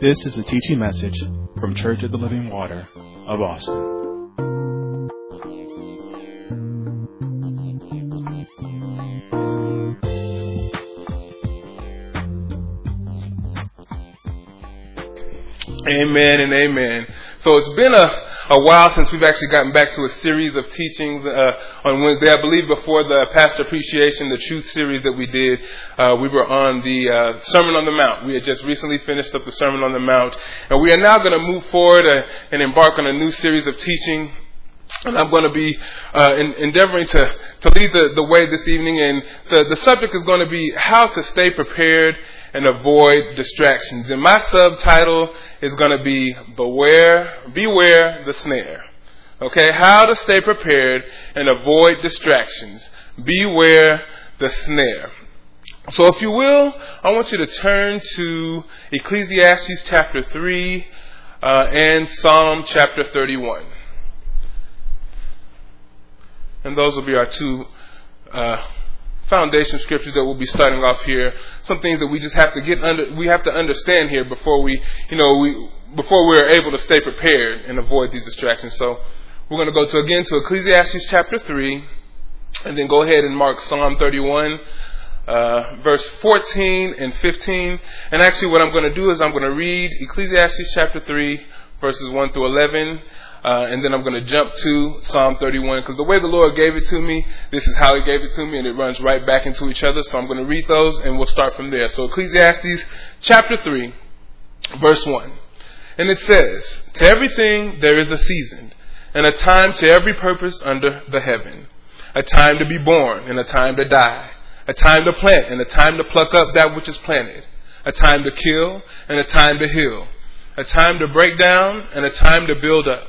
This is a teaching message from Church of the Living Water of Austin. Amen and amen. So it's been a, a while since we've actually gotten back to a series of teachings uh, on Wednesday. I believe before the Pastor Appreciation, the Truth series that we did, uh, we were on the uh, Sermon on the Mount. We had just recently finished up the Sermon on the Mount, and we are now going to move forward uh, and embark on a new series of teaching. And I'm going to be uh, in, endeavoring to, to lead the, the way this evening, and the, the subject is going to be how to stay prepared and avoid distractions. And my subtitle is going to be Beware, Beware the Snare. Okay, how to stay prepared and avoid distractions. Beware the snare. So if you will, I want you to turn to Ecclesiastes chapter 3 uh, and Psalm chapter 31. And those will be our two uh, foundation scriptures that we'll be starting off here. Some things that we just have to get under, we have to understand here before we, you know, we, before we're able to stay prepared and avoid these distractions. So we're going to go to again to Ecclesiastes chapter 3 and then go ahead and mark Psalm 31. Uh, verse 14 and 15. And actually, what I'm going to do is I'm going to read Ecclesiastes chapter 3, verses 1 through 11, uh, and then I'm going to jump to Psalm 31 because the way the Lord gave it to me, this is how He gave it to me, and it runs right back into each other. So I'm going to read those, and we'll start from there. So Ecclesiastes chapter 3, verse 1. And it says, To everything there is a season, and a time to every purpose under the heaven, a time to be born, and a time to die, a time to plant, and a time to pluck up that which is planted, a time to kill, and a time to heal, a time to break down, and a time to build up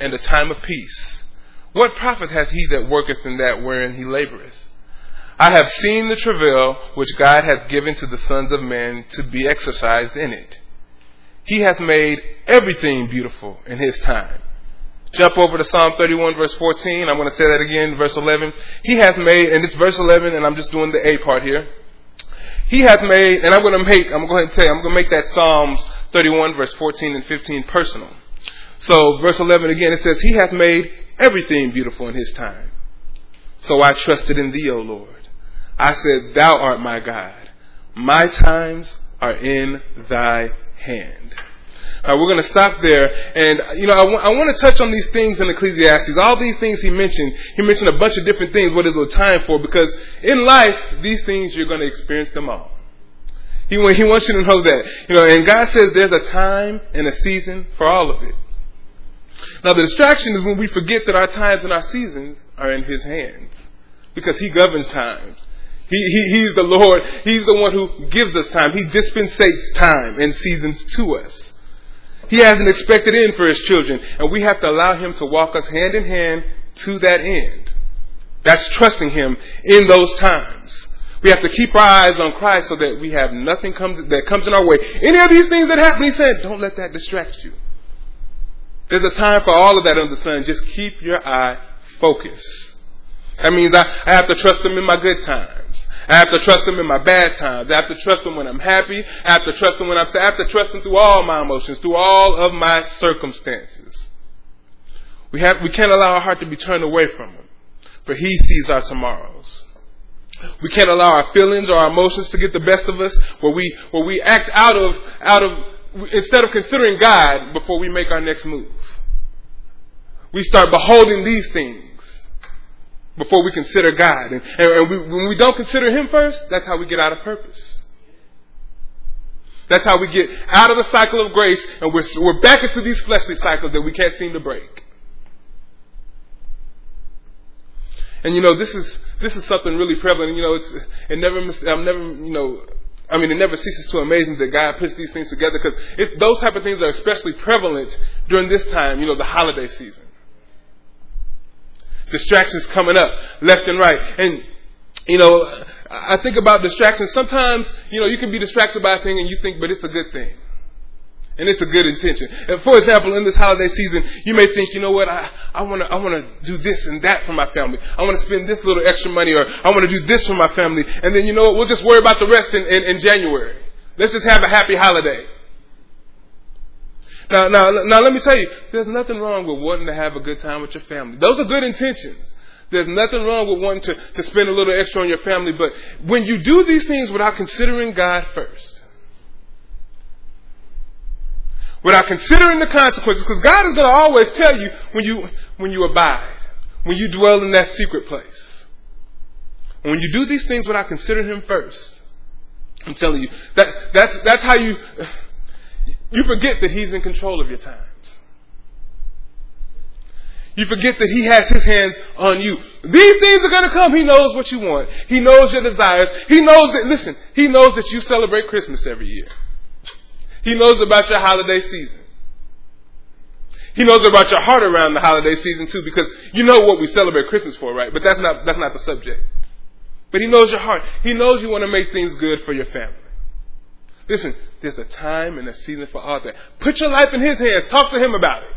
and a time of peace. What profit hath he that worketh in that wherein he laboureth? I have seen the travail which God hath given to the sons of men to be exercised in it. He hath made everything beautiful in his time. Jump over to Psalm 31 verse 14. I'm going to say that again, verse 11. He hath made, and it's verse 11, and I'm just doing the A part here. He hath made, and I'm going to make, I'm going to go ahead and tell you, I'm going to make that Psalms 31 verse 14 and 15 personal. So, verse 11 again, it says, He hath made everything beautiful in His time. So I trusted in Thee, O Lord. I said, Thou art my God. My times are in Thy hand. We're going to stop there, and you know I, w- I want to touch on these things in Ecclesiastes. All these things he mentioned, he mentioned a bunch of different things. What is the time for? Because in life, these things you're going to experience them all. He, he wants you to know that, you know, and God says there's a time and a season for all of it. Now, the distraction is when we forget that our times and our seasons are in His hands because He governs times. He, he, he's the Lord. He's the one who gives us time. He dispensates time and seasons to us. He has an expected end for His children, and we have to allow Him to walk us hand in hand to that end. That's trusting Him in those times. We have to keep our eyes on Christ so that we have nothing comes, that comes in our way. Any of these things that happen, He said, don't let that distract you. There's a time for all of that under the sun. Just keep your eye focused. That means I, I have to trust Him in my good times. I have to trust Him in my bad times. I have to trust Him when I'm happy. I have to trust Him when I'm sad. I have to trust Him through all my emotions, through all of my circumstances. We have, we can't allow our heart to be turned away from Him, for He sees our tomorrows. We can't allow our feelings or our emotions to get the best of us, where we, where we act out of, out of, instead of considering God before we make our next move we start beholding these things before we consider God. And, and we, when we don't consider Him first, that's how we get out of purpose. That's how we get out of the cycle of grace and we're, we're back into these fleshly cycles that we can't seem to break. And you know, this is, this is something really prevalent. You know, it's, it never, I'm never, you know, I mean, it never ceases to amaze me that God puts these things together because those type of things are especially prevalent during this time, you know, the holiday season. Distractions coming up left and right. And, you know, I think about distractions. Sometimes, you know, you can be distracted by a thing and you think, but it's a good thing. And it's a good intention. And for example, in this holiday season, you may think, you know what, I, I wanna, I wanna do this and that for my family. I wanna spend this little extra money or I wanna do this for my family. And then, you know what, we'll just worry about the rest in, in, in January. Let's just have a happy holiday. Now, now, now let me tell you, there's nothing wrong with wanting to have a good time with your family. Those are good intentions. There's nothing wrong with wanting to, to spend a little extra on your family, but when you do these things without considering God first, without considering the consequences, because God is going to always tell you when you, when you abide, when you dwell in that secret place. when you do these things without considering Him first, I'm telling you, that, that's, that's how you, you forget that He's in control of your times. You forget that He has His hands on you. These things are going to come. He knows what you want. He knows your desires. He knows that, listen, He knows that you celebrate Christmas every year. He knows about your holiday season. He knows about your heart around the holiday season too, because you know what we celebrate Christmas for, right? But that's not, that's not the subject. But he knows your heart. He knows you want to make things good for your family. Listen, there's a time and a season for all that. Put your life in his hands. Talk to him about it.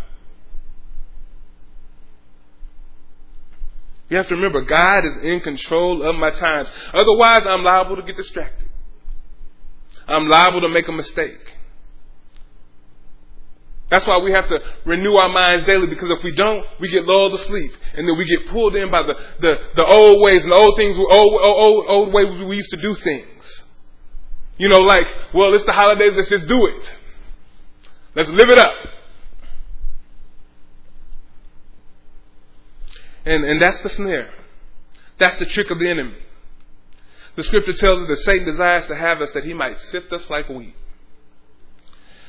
You have to remember, God is in control of my times. Otherwise, I'm liable to get distracted. I'm liable to make a mistake. That's why we have to renew our minds daily because if we don't, we get lulled to sleep. And then we get pulled in by the, the, the old ways and the old things, old, old, old ways we used to do things. You know, like, well, it's the holidays, let's just do it. Let's live it up. And, and that's the snare. That's the trick of the enemy. The scripture tells us that Satan desires to have us that he might sift us like wheat.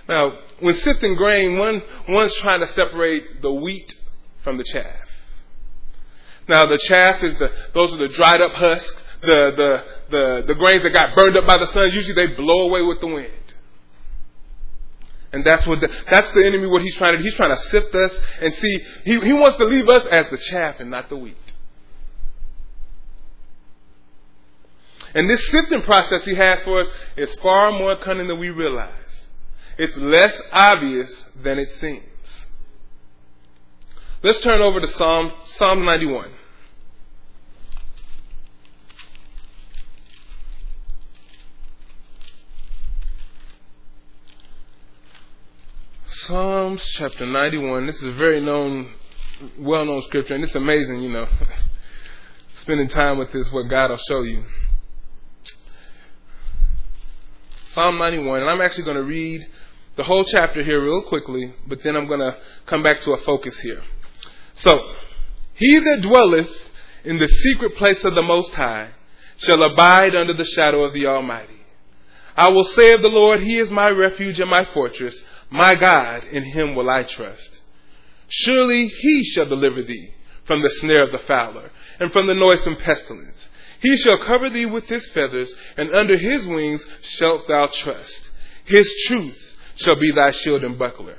Now, when sifting grain, one, one's trying to separate the wheat from the chaff. Now, the chaff is the, those are the dried up husks, the, the, the, the grains that got burned up by the sun. Usually they blow away with the wind. And that's what the, that's the enemy, what he's trying to. He's trying to sift us and see, he, he wants to leave us as the chaff and not the wheat. And this sifting process he has for us is far more cunning than we realize. It's less obvious than it seems. Let's turn over to Psalm, Psalm 91. Psalms chapter 91. This is a very known, well known scripture, and it's amazing, you know, spending time with this, what God will show you. Psalm 91, and I'm actually going to read the whole chapter here real quickly, but then I'm going to come back to a focus here. So, he that dwelleth in the secret place of the Most High shall abide under the shadow of the Almighty. I will say of the Lord, He is my refuge and my fortress, my God, in Him will I trust. Surely He shall deliver thee from the snare of the fowler and from the noisome pestilence. He shall cover thee with His feathers, and under His wings shalt thou trust. His truth shall be thy shield and buckler.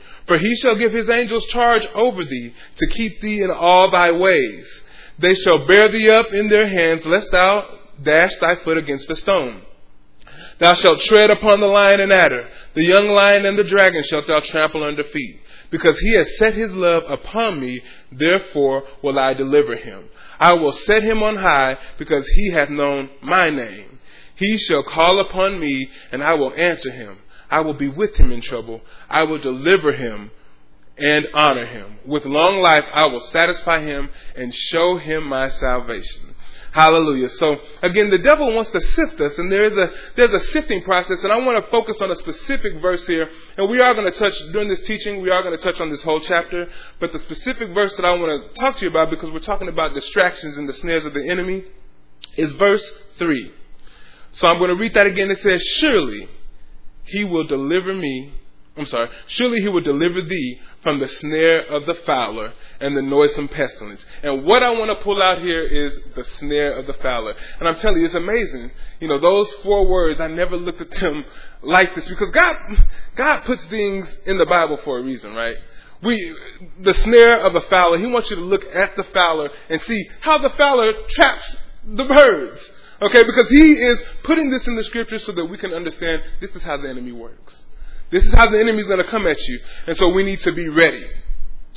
For he shall give his angels charge over thee, to keep thee in all thy ways. They shall bear thee up in their hands, lest thou dash thy foot against a stone. Thou shalt tread upon the lion and adder, the young lion and the dragon shalt thou trample under feet. Because he has set his love upon me, therefore will I deliver him. I will set him on high, because he hath known my name. He shall call upon me, and I will answer him. I will be with him in trouble. I will deliver him and honor him. With long life, I will satisfy him and show him my salvation. Hallelujah. So again, the devil wants to sift us, and there is a there's a sifting process, and I want to focus on a specific verse here. And we are going to touch during this teaching, we are going to touch on this whole chapter, but the specific verse that I want to talk to you about, because we're talking about distractions and the snares of the enemy, is verse three. So I'm going to read that again. It says, "Surely he will deliver me." I'm sorry. Surely he will deliver thee from the snare of the fowler and the noisome pestilence. And what I want to pull out here is the snare of the fowler. And I'm telling you, it's amazing. You know, those four words, I never looked at them like this because God, God puts things in the Bible for a reason, right? We, the snare of the fowler, He wants you to look at the fowler and see how the fowler traps the birds. Okay, because He is putting this in the scripture so that we can understand this is how the enemy works. This is how the enemy is going to come at you. And so we need to be ready.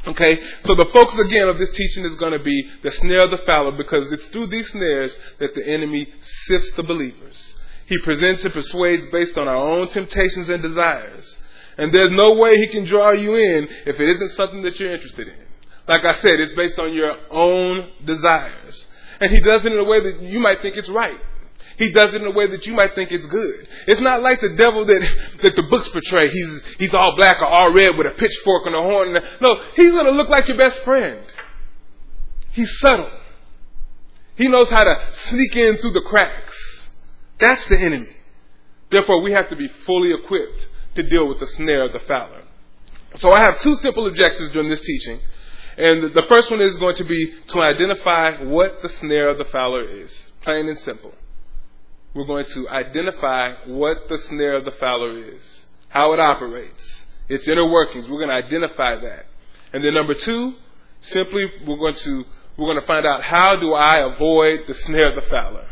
Okay? So the focus again of this teaching is going to be the snare of the fowler because it's through these snares that the enemy sifts the believers. He presents and persuades based on our own temptations and desires. And there's no way he can draw you in if it isn't something that you're interested in. Like I said, it's based on your own desires. And he does it in a way that you might think it's right. He does it in a way that you might think it's good. It's not like the devil that, that the books portray. He's, he's all black or all red with a pitchfork and a horn. No, he's going to look like your best friend. He's subtle. He knows how to sneak in through the cracks. That's the enemy. Therefore, we have to be fully equipped to deal with the snare of the fowler. So I have two simple objectives during this teaching. And the first one is going to be to identify what the snare of the fowler is. Plain and simple we're going to identify what the snare of the fowler is, how it operates, its inner workings. We're going to identify that. And then number two, simply we're going to we're going to find out how do I avoid the snare of the fowler.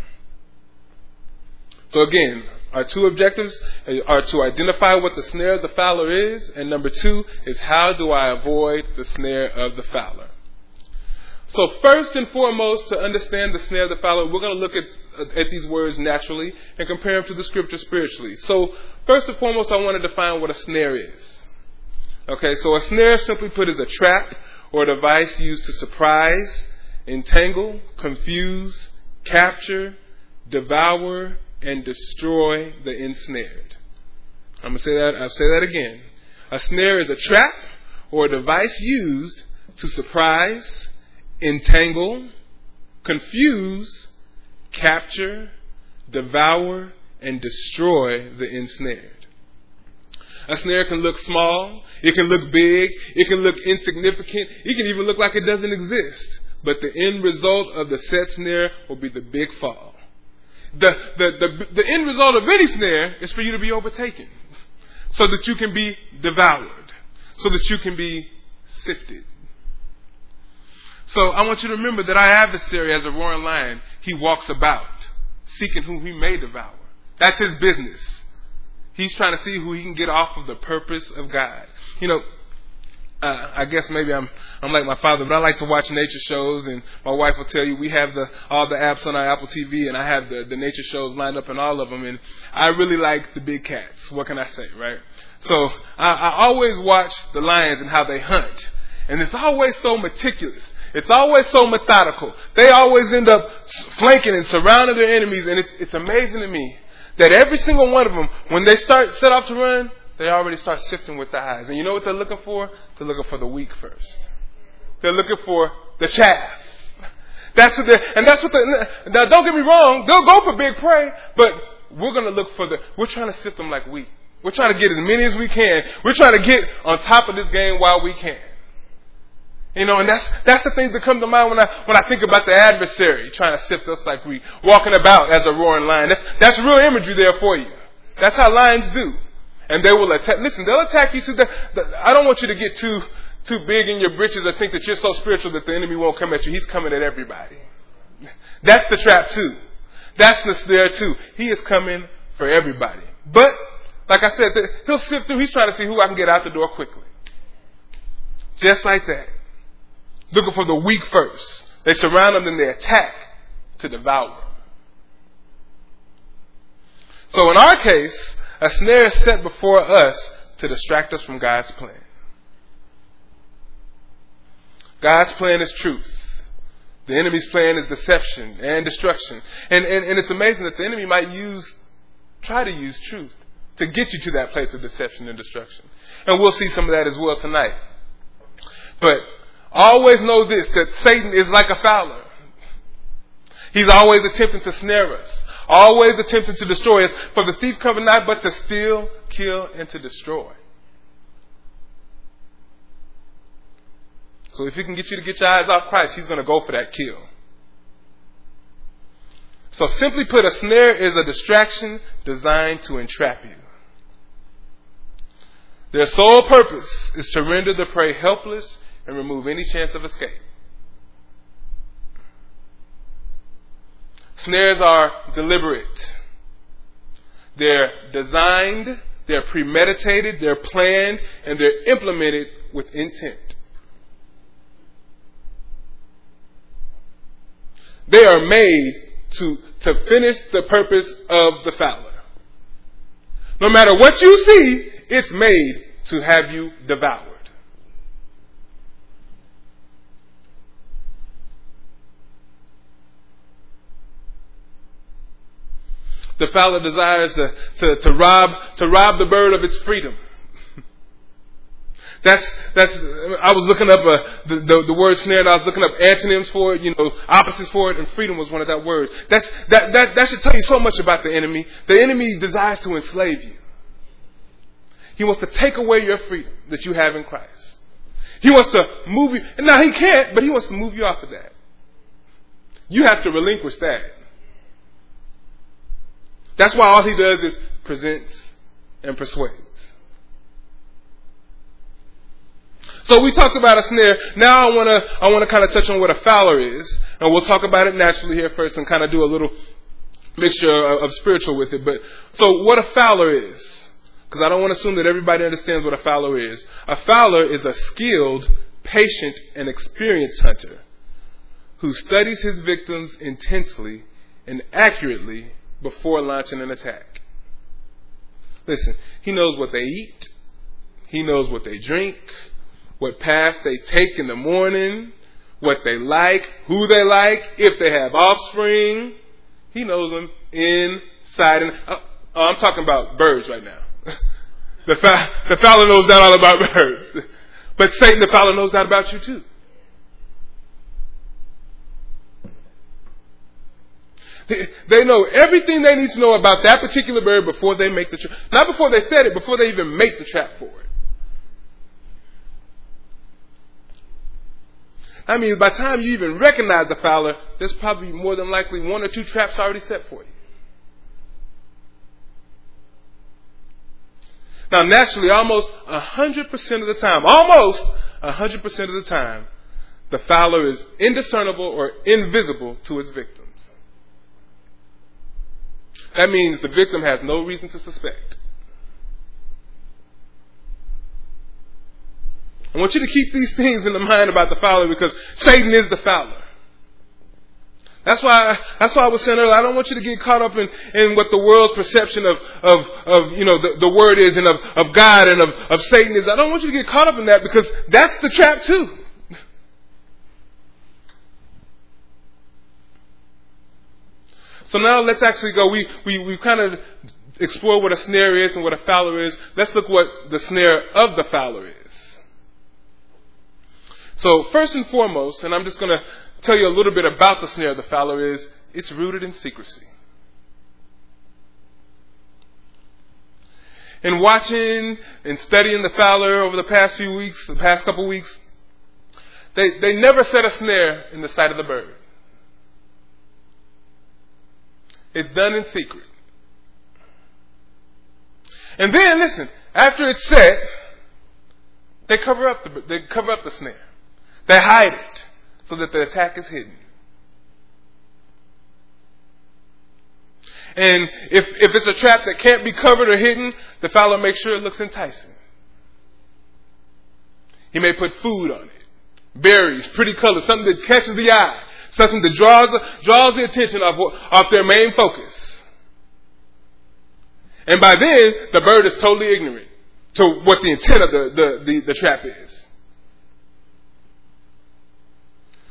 So again, our two objectives are to identify what the snare of the fowler is, and number two is how do I avoid the snare of the fowler. So first and foremost, to understand the snare of the fowler, we're going to look at, at these words naturally and compare them to the scripture spiritually. So first and foremost, I want to define what a snare is. Okay, so a snare, simply put, is a trap or a device used to surprise, entangle, confuse, capture, devour, and destroy the ensnared. I'm to say that, I'll say that again. A snare is a trap or a device used to surprise, entangle, confuse, capture, devour, and destroy the ensnared. A snare can look small, it can look big, it can look insignificant, it can even look like it doesn't exist. But the end result of the set snare will be the big fall. The, the, the, the end result of any snare is for you to be overtaken so that you can be devoured, so that you can be sifted. So I want you to remember that our adversary, as a roaring lion, he walks about, seeking whom he may devour. That's his business. He's trying to see who he can get off of the purpose of God. You know, uh, I guess maybe I'm I'm like my father, but I like to watch nature shows, and my wife will tell you we have the all the apps on our Apple TV, and I have the the nature shows lined up in all of them, and I really like the big cats. What can I say, right? So I, I always watch the lions and how they hunt, and it's always so meticulous. It's always so methodical. They always end up flanking and surrounding their enemies, and it's, it's amazing to me that every single one of them, when they start set off to run, they already start sifting with the eyes. And you know what they're looking for? They're looking for the weak first. They're looking for the chaff. That's what they're, and that's what they, now don't get me wrong, they'll go for big prey, but we're gonna look for the, we're trying to sift them like wheat. We're trying to get as many as we can. We're trying to get on top of this game while we can. You know, and that's that's the things that come to mind when I when I think about the adversary trying to sift us like we walking about as a roaring lion. That's that's real imagery there for you. That's how lions do, and they will attack. Listen, they'll attack you to the. I don't want you to get too too big in your britches or think that you're so spiritual that the enemy won't come at you. He's coming at everybody. That's the trap too. That's the snare too. He is coming for everybody. But like I said, he'll sift through. He's trying to see who I can get out the door quickly. Just like that looking for the weak first. They surround them and they attack to devour. Them. So in our case, a snare is set before us to distract us from God's plan. God's plan is truth. The enemy's plan is deception and destruction. And, and, and it's amazing that the enemy might use, try to use truth to get you to that place of deception and destruction. And we'll see some of that as well tonight. But always know this, that Satan is like a fowler. He's always attempting to snare us, always attempting to destroy us. For the thief cometh not but to steal, kill, and to destroy. So if he can get you to get your eyes off Christ, he's going to go for that kill. So simply put, a snare is a distraction designed to entrap you. Their sole purpose is to render the prey helpless and remove any chance of escape. Snares are deliberate. They're designed, they're premeditated, they're planned, and they're implemented with intent. They are made to, to finish the purpose of the fowler. No matter what you see, it's made to have you devoured. The fowler desires to, to, to rob to rob the bird of its freedom. That's that's. I was looking up uh, the, the, the word snare, and I was looking up antonyms for it. You know, opposites for it, and freedom was one of that words. That's that that that should tell you so much about the enemy. The enemy desires to enslave you. He wants to take away your freedom that you have in Christ. He wants to move you. Now he can't, but he wants to move you off of that. You have to relinquish that. That's why all he does is presents and persuades. So we talked about a snare. Now I want to I want to kind of touch on what a fowler is, and we'll talk about it naturally here first, and kind of do a little mixture of, of spiritual with it. But so what a fowler is, because I don't want to assume that everybody understands what a fowler is. A fowler is a skilled, patient, and experienced hunter who studies his victims intensely and accurately before launching an attack. Listen, he knows what they eat. He knows what they drink what path they take in the morning, what they like, who they like, if they have offspring. He knows them inside and uh, oh, I'm talking about birds right now. the, fa- the fowler knows that all about birds. But Satan, the fowler, knows that about you too. They know everything they need to know about that particular bird before they make the trap. Not before they set it, before they even make the trap for it. I mean, by the time you even recognize the fowler, there's probably more than likely one or two traps already set for you. Now, naturally, almost 100% of the time, almost 100% of the time, the fowler is indiscernible or invisible to its victims. That means the victim has no reason to suspect. I want you to keep these things in the mind about the fowler because Satan is the fowler. That's why, that's why I was saying earlier, I don't want you to get caught up in, in what the world's perception of, of, of you know, the, the word is and of, of God and of, of Satan is. I don't want you to get caught up in that because that's the trap too. So now let's actually go, we, we, we kind of explore what a snare is and what a fowler is. Let's look what the snare of the fowler is. So first and foremost, and I'm just going to tell you a little bit about the snare of the fowler is it's rooted in secrecy. In watching and studying the fowler over the past few weeks, the past couple weeks, they, they never set a snare in the sight of the bird. It's done in secret. And then, listen, after it's set, they cover up the, they cover up the snare. They hide it so that the attack is hidden. And if, if it's a trap that can't be covered or hidden, the fowler makes sure it looks enticing. He may put food on it, berries, pretty colors, something that catches the eye, something that draws, draws the attention off, off their main focus. And by then, the bird is totally ignorant to what the intent of the, the, the, the trap is.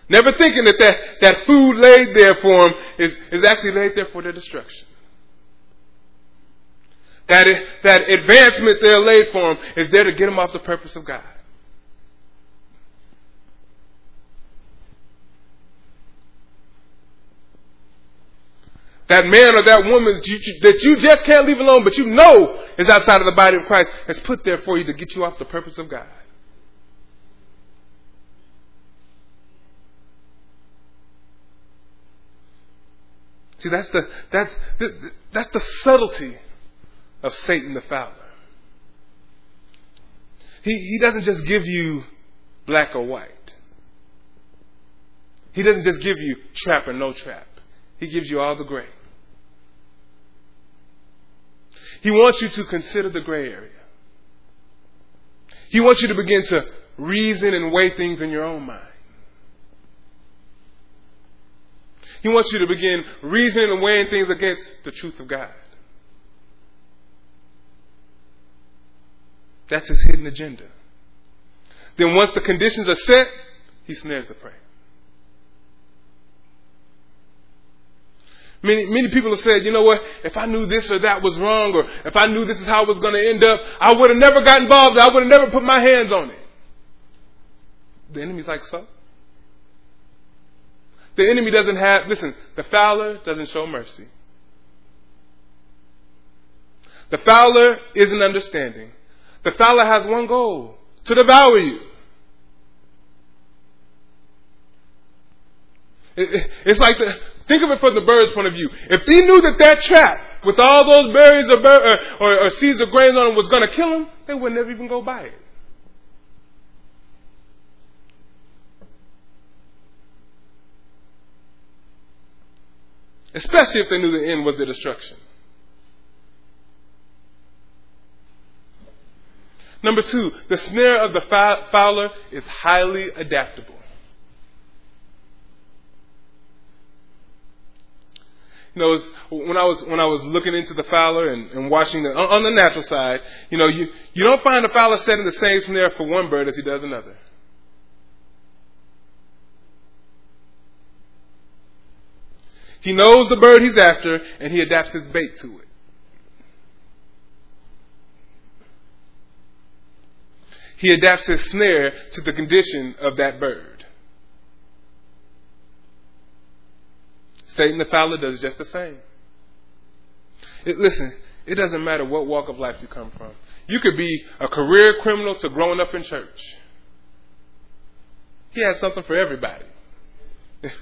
Never thinking that that, that food laid there for them is, is actually laid there for their destruction. That, it, that advancement they're laid for them is there to get them off the purpose of God. That man or that woman that you, just can't leave alone, but you know is outside of the body of Christ, is put there for you to get you off the purpose of God. See, that's the that's the, that's the subtlety of Satan the fowler. He he doesn't just give you black or white. He doesn't just give you trap or no trap. He gives you all the gray. He wants you to consider the gray area. He wants you to begin to reason and weigh things in your own mind. He wants you to begin reasoning and weighing things against the truth of God. That's his hidden agenda. Then once the conditions are set, he snares the prey. Many, many people have said, you know what, if I knew this or that was wrong, or if I knew this is how it was going to end up, I would have never got involved. I would have never put my hands on it. The enemy's like, so? The enemy doesn't have, listen, the fowler doesn't show mercy. The fowler isn't understanding. The fowler has one goal to devour you. It's like the, think of it from the bird's point of view. If he knew that that trap with all those berries or, or, uh, or, or seeds of grain on it was going to kill him, they would never even go by it. Especially if they knew the end was the destruction. Number two, the snare of the fowler is highly adaptable. You know, when I was when I was looking into the fowler and, and watching the on the natural side, you know, you you don't find the fowler setting the same snare for one bird as he does another. He knows the bird he's after, and he adapts his bait to it. He adapts his snare to the condition of that bird. Satan the fowler does just the same. It, listen, it doesn't matter what walk of life you come from. You could be a career criminal to growing up in church. He has something for everybody. it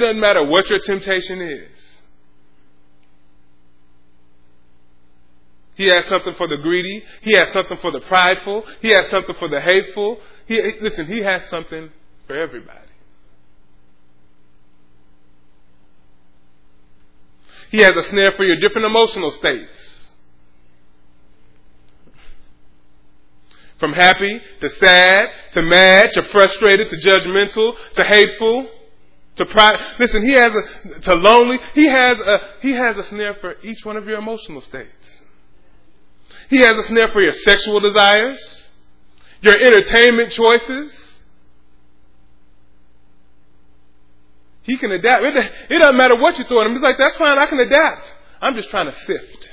doesn't matter what your temptation is. He has something for the greedy. He has something for the prideful. He has something for the hateful. He, listen, he has something for everybody. He has a snare for your different emotional states. From happy to sad to mad to frustrated to judgmental to hateful to pride. Listen, he has a to lonely. He has a he has a snare for each one of your emotional states. He has a snare for your sexual desires, your entertainment choices, He can adapt. It, it doesn't matter what you throw at him. He's like, that's fine, I can adapt. I'm just trying to sift.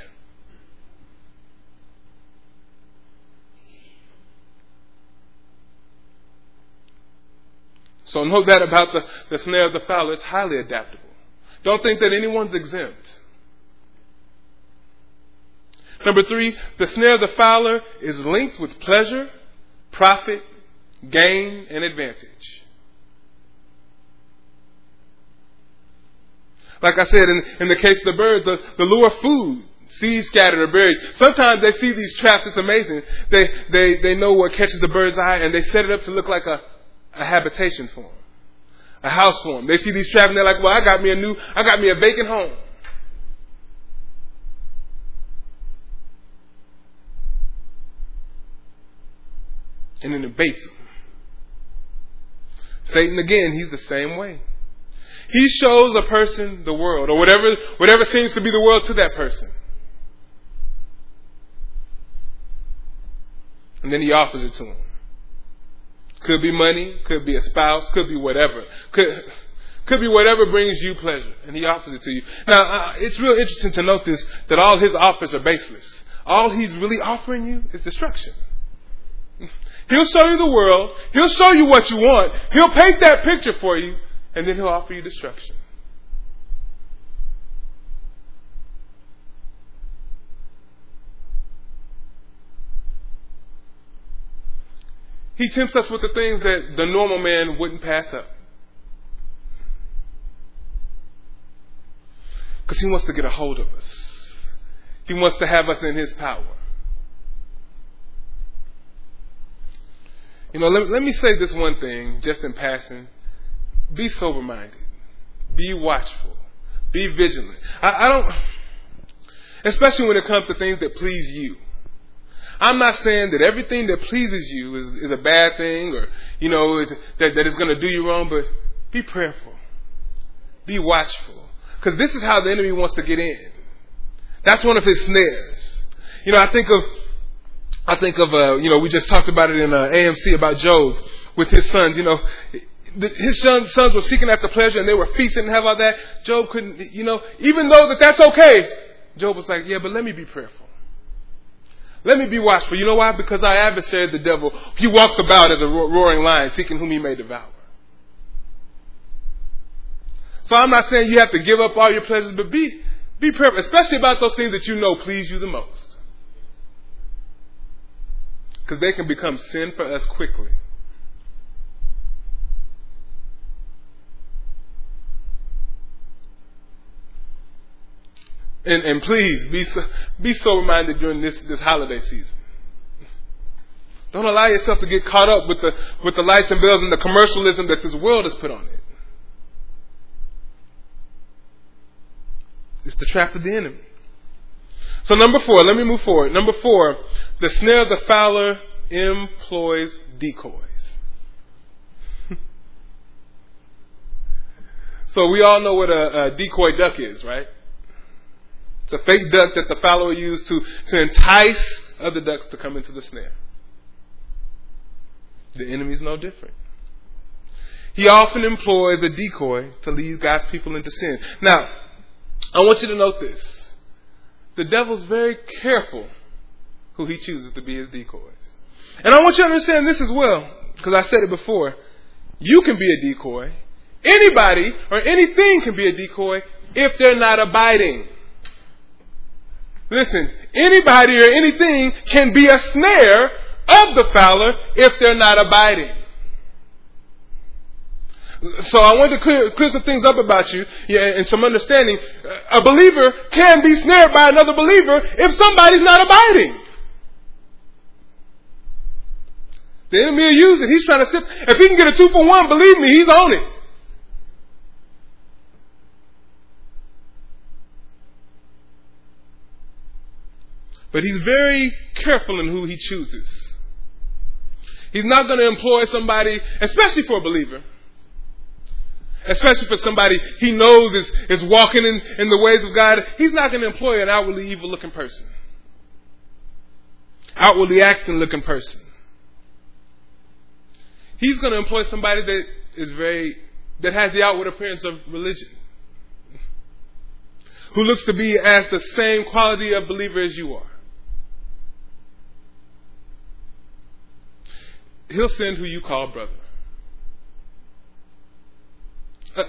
So know that about the, the snare of the fowler. It's highly adaptable. Don't think that anyone's exempt. Number three, the snare of the fowler is linked with pleasure, profit, gain, and advantage. Like I said, in, in the case of the bird, the, the lure food, seeds scattered berries. Sometimes they see these traps, it's amazing. They, they, they know what catches the bird's eye and they set it up to look like a, a habitation for them. A house for them. They see these traps and they're like, well, I got me a new, I got me a vacant home. And then it baits them. Satan again, he's the same way. He shows a person the world, or whatever, whatever seems to be the world to that person. And then he offers it to him. Could be money, could be a spouse, could be whatever. Could, could be whatever brings you pleasure, and he offers it to you. Now, uh, it's real interesting to note this, that all his offers are baseless. All he's really offering you is destruction. He'll show you the world, he'll show you what you want, he'll paint that picture for you, and then he'll offer you destruction. He tempts us with the things that the normal man wouldn't pass up. Because he wants to get a hold of us. He wants to have us in his power. You know, let, let me say this one thing, just in passing. Be sober minded. Be watchful. Be vigilant. I, I don't, especially when it comes to things that please you. I'm not saying that everything that pleases you is, is a bad thing or, you know, that, that is going to do you wrong, but be prayerful. Be watchful. Because this is how the enemy wants to get in. That's one of his snares. You know, I think of, I think of, uh, you know, we just talked about it in uh, AMC about Job with his sons. You know, his sons, sons were seeking after pleasure and they were feasting and have all that. Job couldn't, you know, even though that that's okay, Job was like, yeah, but let me be prayerful. Let me be watchful. You know why? Because our adversary, the devil, he walks about as a roaring lion, seeking whom he may devour. So I'm not saying you have to give up all your pleasures, but be, be prayerful, especially about those things that you know please you the most. Because they can become sin for us quickly. And, and please be so, be sober minded during this, this holiday season. Don't allow yourself to get caught up with the, with the lights and bells and the commercialism that this world has put on it. It's the trap of the enemy. So number four, let me move forward. Number four, the snare of the fowler employs decoys. so we all know what a, a decoy duck is, right? It's a fake duck that the fowler used to, to entice other ducks to come into the snare. The enemy's no different. He often employs a decoy to lead God's people into sin. Now, I want you to note this. The devil's very careful who he chooses to be his decoys. And I want you to understand this as well, because I said it before. You can be a decoy. Anybody or anything can be a decoy if they're not abiding. Listen, anybody or anything can be a snare of the fowler if they're not abiding. So I want to clear, clear some things up about you yeah, and some understanding. A believer can be snared by another believer if somebody's not abiding. The enemy will use it. He's trying to sit. If he can get a two for one, believe me, he's on it. But he's very careful in who he chooses. He's not going to employ somebody, especially for a believer, especially for somebody he knows is, is walking in, in the ways of God. He's not going to employ an outwardly evil looking person, outwardly acting looking person. He's going to employ somebody that is very, that has the outward appearance of religion. Who looks to be as the same quality of believer as you are. He'll send who you call brother. Uh,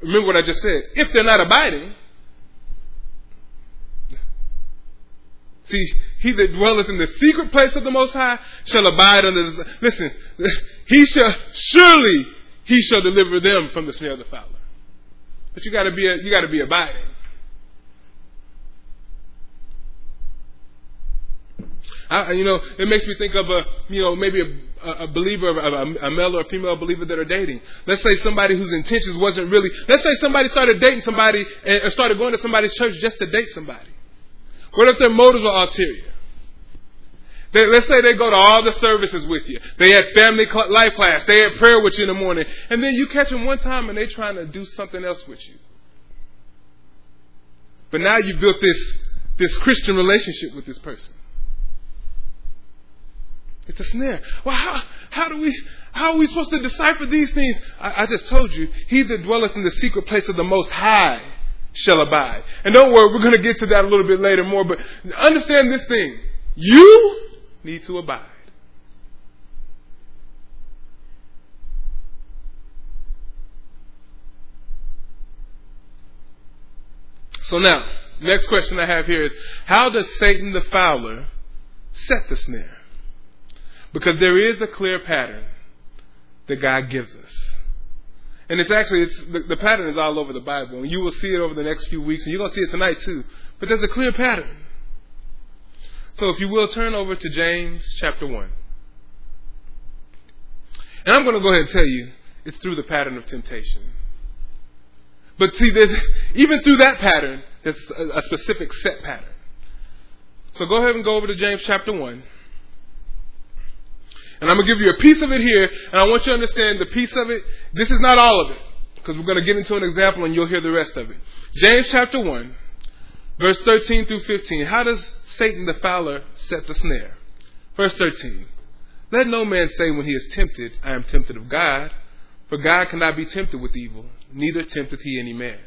remember what I just said. If they're not abiding, see, he that dwelleth in the secret place of the Most High shall abide under the. Listen, he shall surely he shall deliver them from the snare of the fowler. But you got to be you got to be abiding. I, you know, it makes me think of a, you know, maybe a, a believer, a, a male or a female believer that are dating. Let's say somebody whose intentions wasn't really, let's say somebody started dating somebody and started going to somebody's church just to date somebody. What if their motives are ulterior? They, let's say they go to all the services with you. They had family life class. They had prayer with you in the morning. And then you catch them one time and they're trying to do something else with you. But now you've built this, this Christian relationship with this person. It's a snare. Well, how, how do we, how are we supposed to decipher these things? I, I just told you, he that dwelleth in the secret place of the Most High shall abide. And don't worry, we're going to get to that a little bit later more, but understand this thing. You need to abide. So now, next question I have here is how does Satan the fowler set the snare? Because there is a clear pattern that God gives us. And it's actually, it's, the, the pattern is all over the Bible. And you will see it over the next few weeks, and you're going to see it tonight too. But there's a clear pattern. So if you will, turn over to James chapter 1. And I'm going to go ahead and tell you, it's through the pattern of temptation. But see, there's, even through that pattern, there's a, a specific set pattern. So go ahead and go over to James chapter 1. And I'm going to give you a piece of it here, and I want you to understand the piece of it. This is not all of it, because we're going to get into an example and you'll hear the rest of it. James chapter 1, verse 13 through 15. How does Satan the fowler set the snare? Verse 13. Let no man say when he is tempted, I am tempted of God, for God cannot be tempted with evil, neither tempteth he any man.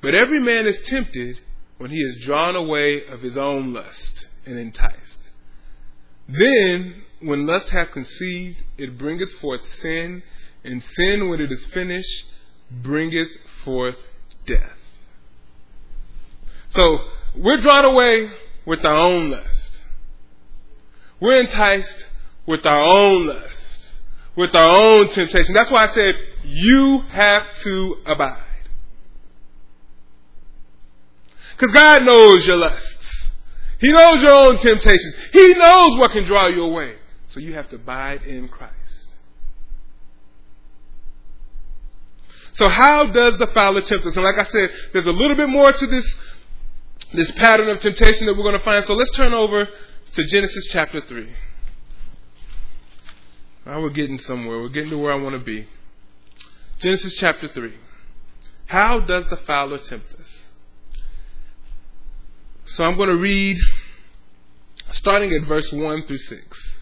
But every man is tempted when he is drawn away of his own lust and enticed. Then, when lust hath conceived, it bringeth forth sin, and sin, when it is finished, bringeth forth death. So, we're drawn away with our own lust. We're enticed with our own lust, with our own temptation. That's why I said, you have to abide. Because God knows your lusts. He knows your own temptations. He knows what can draw you away. So you have to abide in Christ. So how does the fowler tempt us? And like I said, there's a little bit more to this, this pattern of temptation that we're going to find. So let's turn over to Genesis chapter 3. Now we're getting somewhere. We're getting to where I want to be. Genesis chapter 3. How does the fowler tempt us? So I'm going to read starting at verse 1 through 6.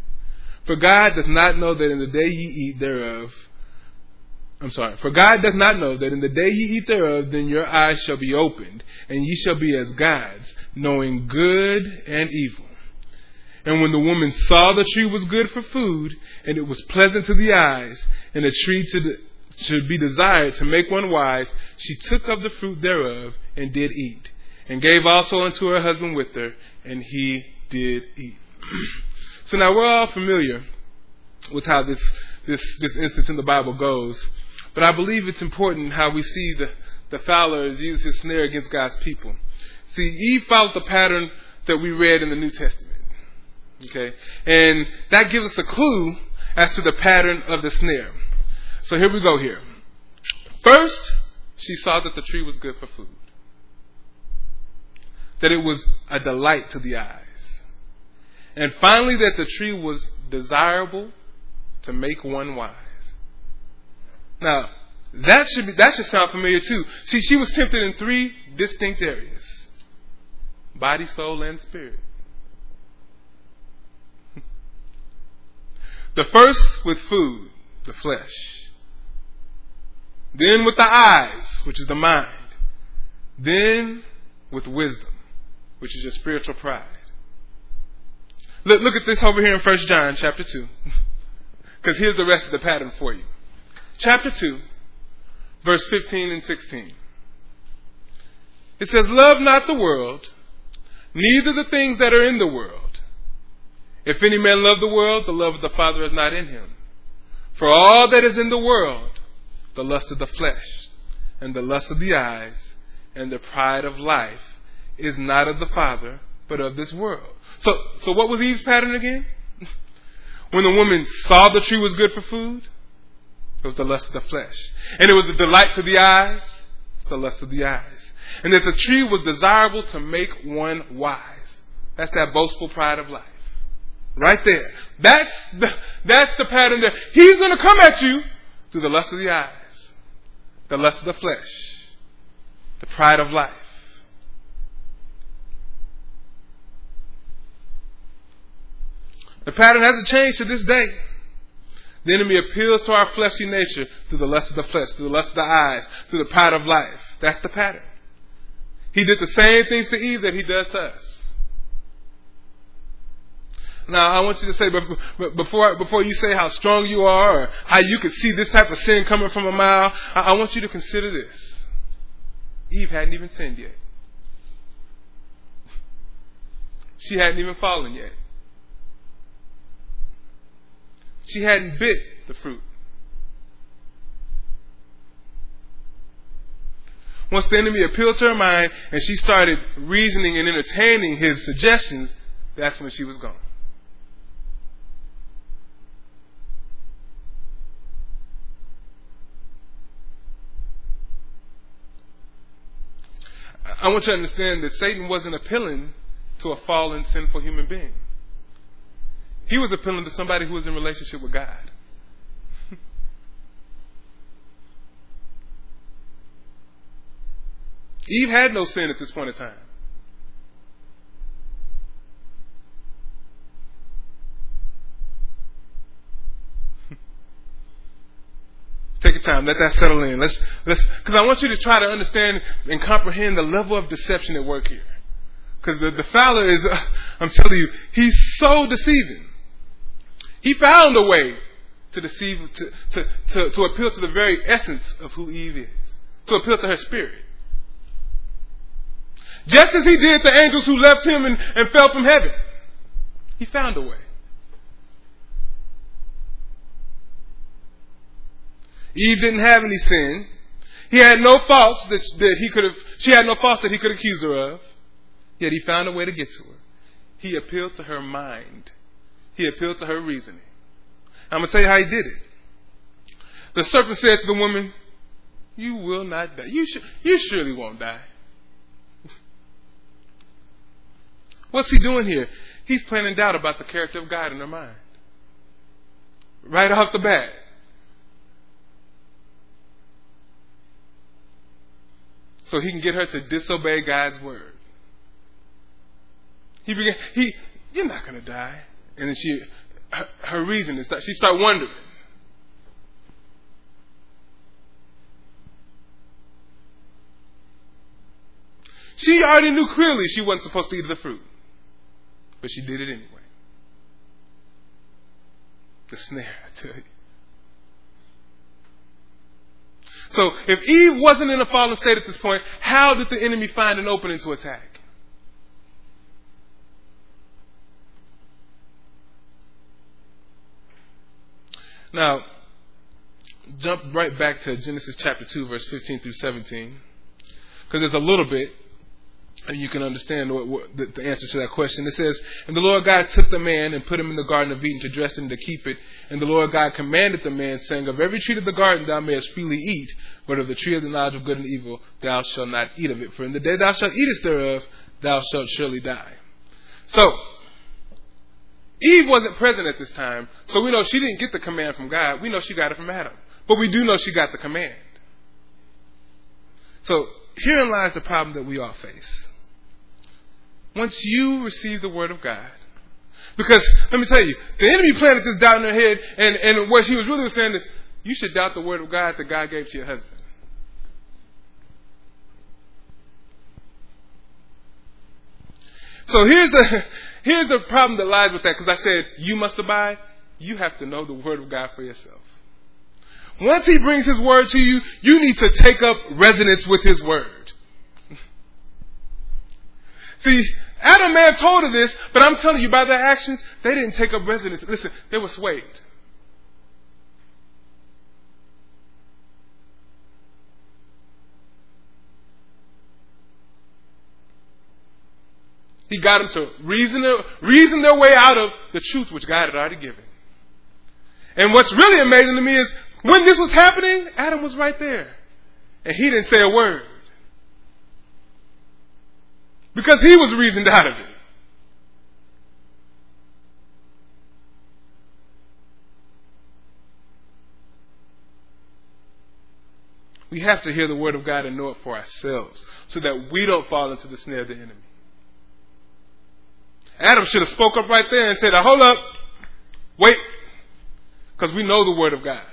For God does not know that in the day ye eat thereof, I'm sorry, for God does not know that in the day ye eat thereof, then your eyes shall be opened, and ye shall be as gods, knowing good and evil. And when the woman saw the tree was good for food, and it was pleasant to the eyes, and a tree to, to be desired to make one wise, she took of the fruit thereof, and did eat, and gave also unto her husband with her, and he did eat. so now we're all familiar with how this, this, this instance in the Bible goes. But I believe it's important how we see the, the fowler use his snare against God's people. See, Eve followed the pattern that we read in the New Testament. Okay? And that gives us a clue as to the pattern of the snare. So here we go here. First, she saw that the tree was good for food that it was a delight to the eyes. And finally, that the tree was desirable to make one wise. Now, that should be, that should sound familiar too. See, she was tempted in three distinct areas. Body, soul, and spirit. The first with food, the flesh. Then with the eyes, which is the mind. Then with wisdom which is your spiritual pride. Look, look at this over here in 1 John chapter 2. Because here's the rest of the pattern for you. Chapter 2, verse 15 and 16. It says, Love not the world, neither the things that are in the world. If any man love the world, the love of the Father is not in him. For all that is in the world, the lust of the flesh, and the lust of the eyes, and the pride of life, is not of the Father, but of this world. So, so what was Eve's pattern again? when the woman saw the tree was good for food, It was the lust of the flesh. And it was a delight to the eyes. It's the lust of the eyes. And that the tree was desirable to make one wise. That's that boastful pride of life. Right there. That's the, that's the pattern there. He's going to come at you through the lust of the eyes, the lust of the flesh, the pride of life. The pattern hasn't changed to this day. The enemy appeals to our fleshly nature through the lust of the flesh, through the lust of the eyes, through the pride of life. That's the pattern. He did the same things to Eve that he does to us. Now, I want you to say, before, before you say how strong you are or how you could see this type of sin coming from a mile, I want you to consider this. Eve hadn't even sinned yet. She hadn't even fallen yet. She hadn't bit the fruit. Once the enemy appealed to her mind and she started reasoning and entertaining his suggestions, that's when she was gone. I want you to understand that Satan wasn't appealing to a fallen, sinful human being. He was appealing to somebody who was in relationship with God. Eve had no sin at this point in time. Take your time. Let that settle in. Let's, let's, because I want you to try to understand and comprehend the level of deception at work here. Because the, the fowler is, uh, I'm telling you, he's so deceiving. He found a way to deceive, to, to, to, to appeal to the very essence of who Eve is, to appeal to her spirit. Just as he did the angels who left him and, and fell from heaven, he found a way. Eve didn't have any sin. He had no faults that, that he could have, she had no faults that he could accuse her of. Yet he found a way to get to her. He appealed to her mind. He appealed to her reasoning. I'm going to tell you how he did it. The serpent said to the woman, You will not die. You, sh- you surely won't die. What's he doing here? He's planting doubt about the character of God in her mind. Right off the bat. so he can get her to disobey God's word. He began, he, you're not going to die. And then she, her, her reason is that she start wondering. She already knew clearly she wasn't supposed to eat the fruit. But she did it anyway. The snare, I tell you. So if Eve wasn't in a fallen state at this point, how did the enemy find an opening to attack? Now, jump right back to Genesis chapter 2, verse 15 through 17, because there's a little bit and you can understand what, what the, the, answer to that question. It says, And the Lord God took the man and put him in the garden of Eden to dress him to keep it. And the Lord God commanded the man, saying, Of every tree of the garden thou mayest freely eat, but of the tree of the knowledge of good and evil thou shalt not eat of it. For in the day thou shalt eatest thereof, thou shalt surely die. So, Eve wasn't present at this time, so we know she didn't get the command from God. We know she got it from Adam. But we do know she got the command. So, herein lies the problem that we all face once you receive the word of God. Because let me tell you, the enemy planted this doubt in her head, and, and what he was really saying is, you should doubt the word of God that God gave to your husband. So here's the here's the problem that lies with that, because I said you must abide. You have to know the word of God for yourself. Once he brings his word to you, you need to take up residence with his word. See, Adam have told her this, but I'm telling you, by their actions, they didn't take up residence. Listen, they were swayed. He got them to reason, reason their way out of the truth which God had already given. And what's really amazing to me is When this was happening, Adam was right there. And he didn't say a word. Because he was reasoned out of it. We have to hear the word of God and know it for ourselves so that we don't fall into the snare of the enemy. Adam should have spoke up right there and said, hold up, wait, because we know the word of God.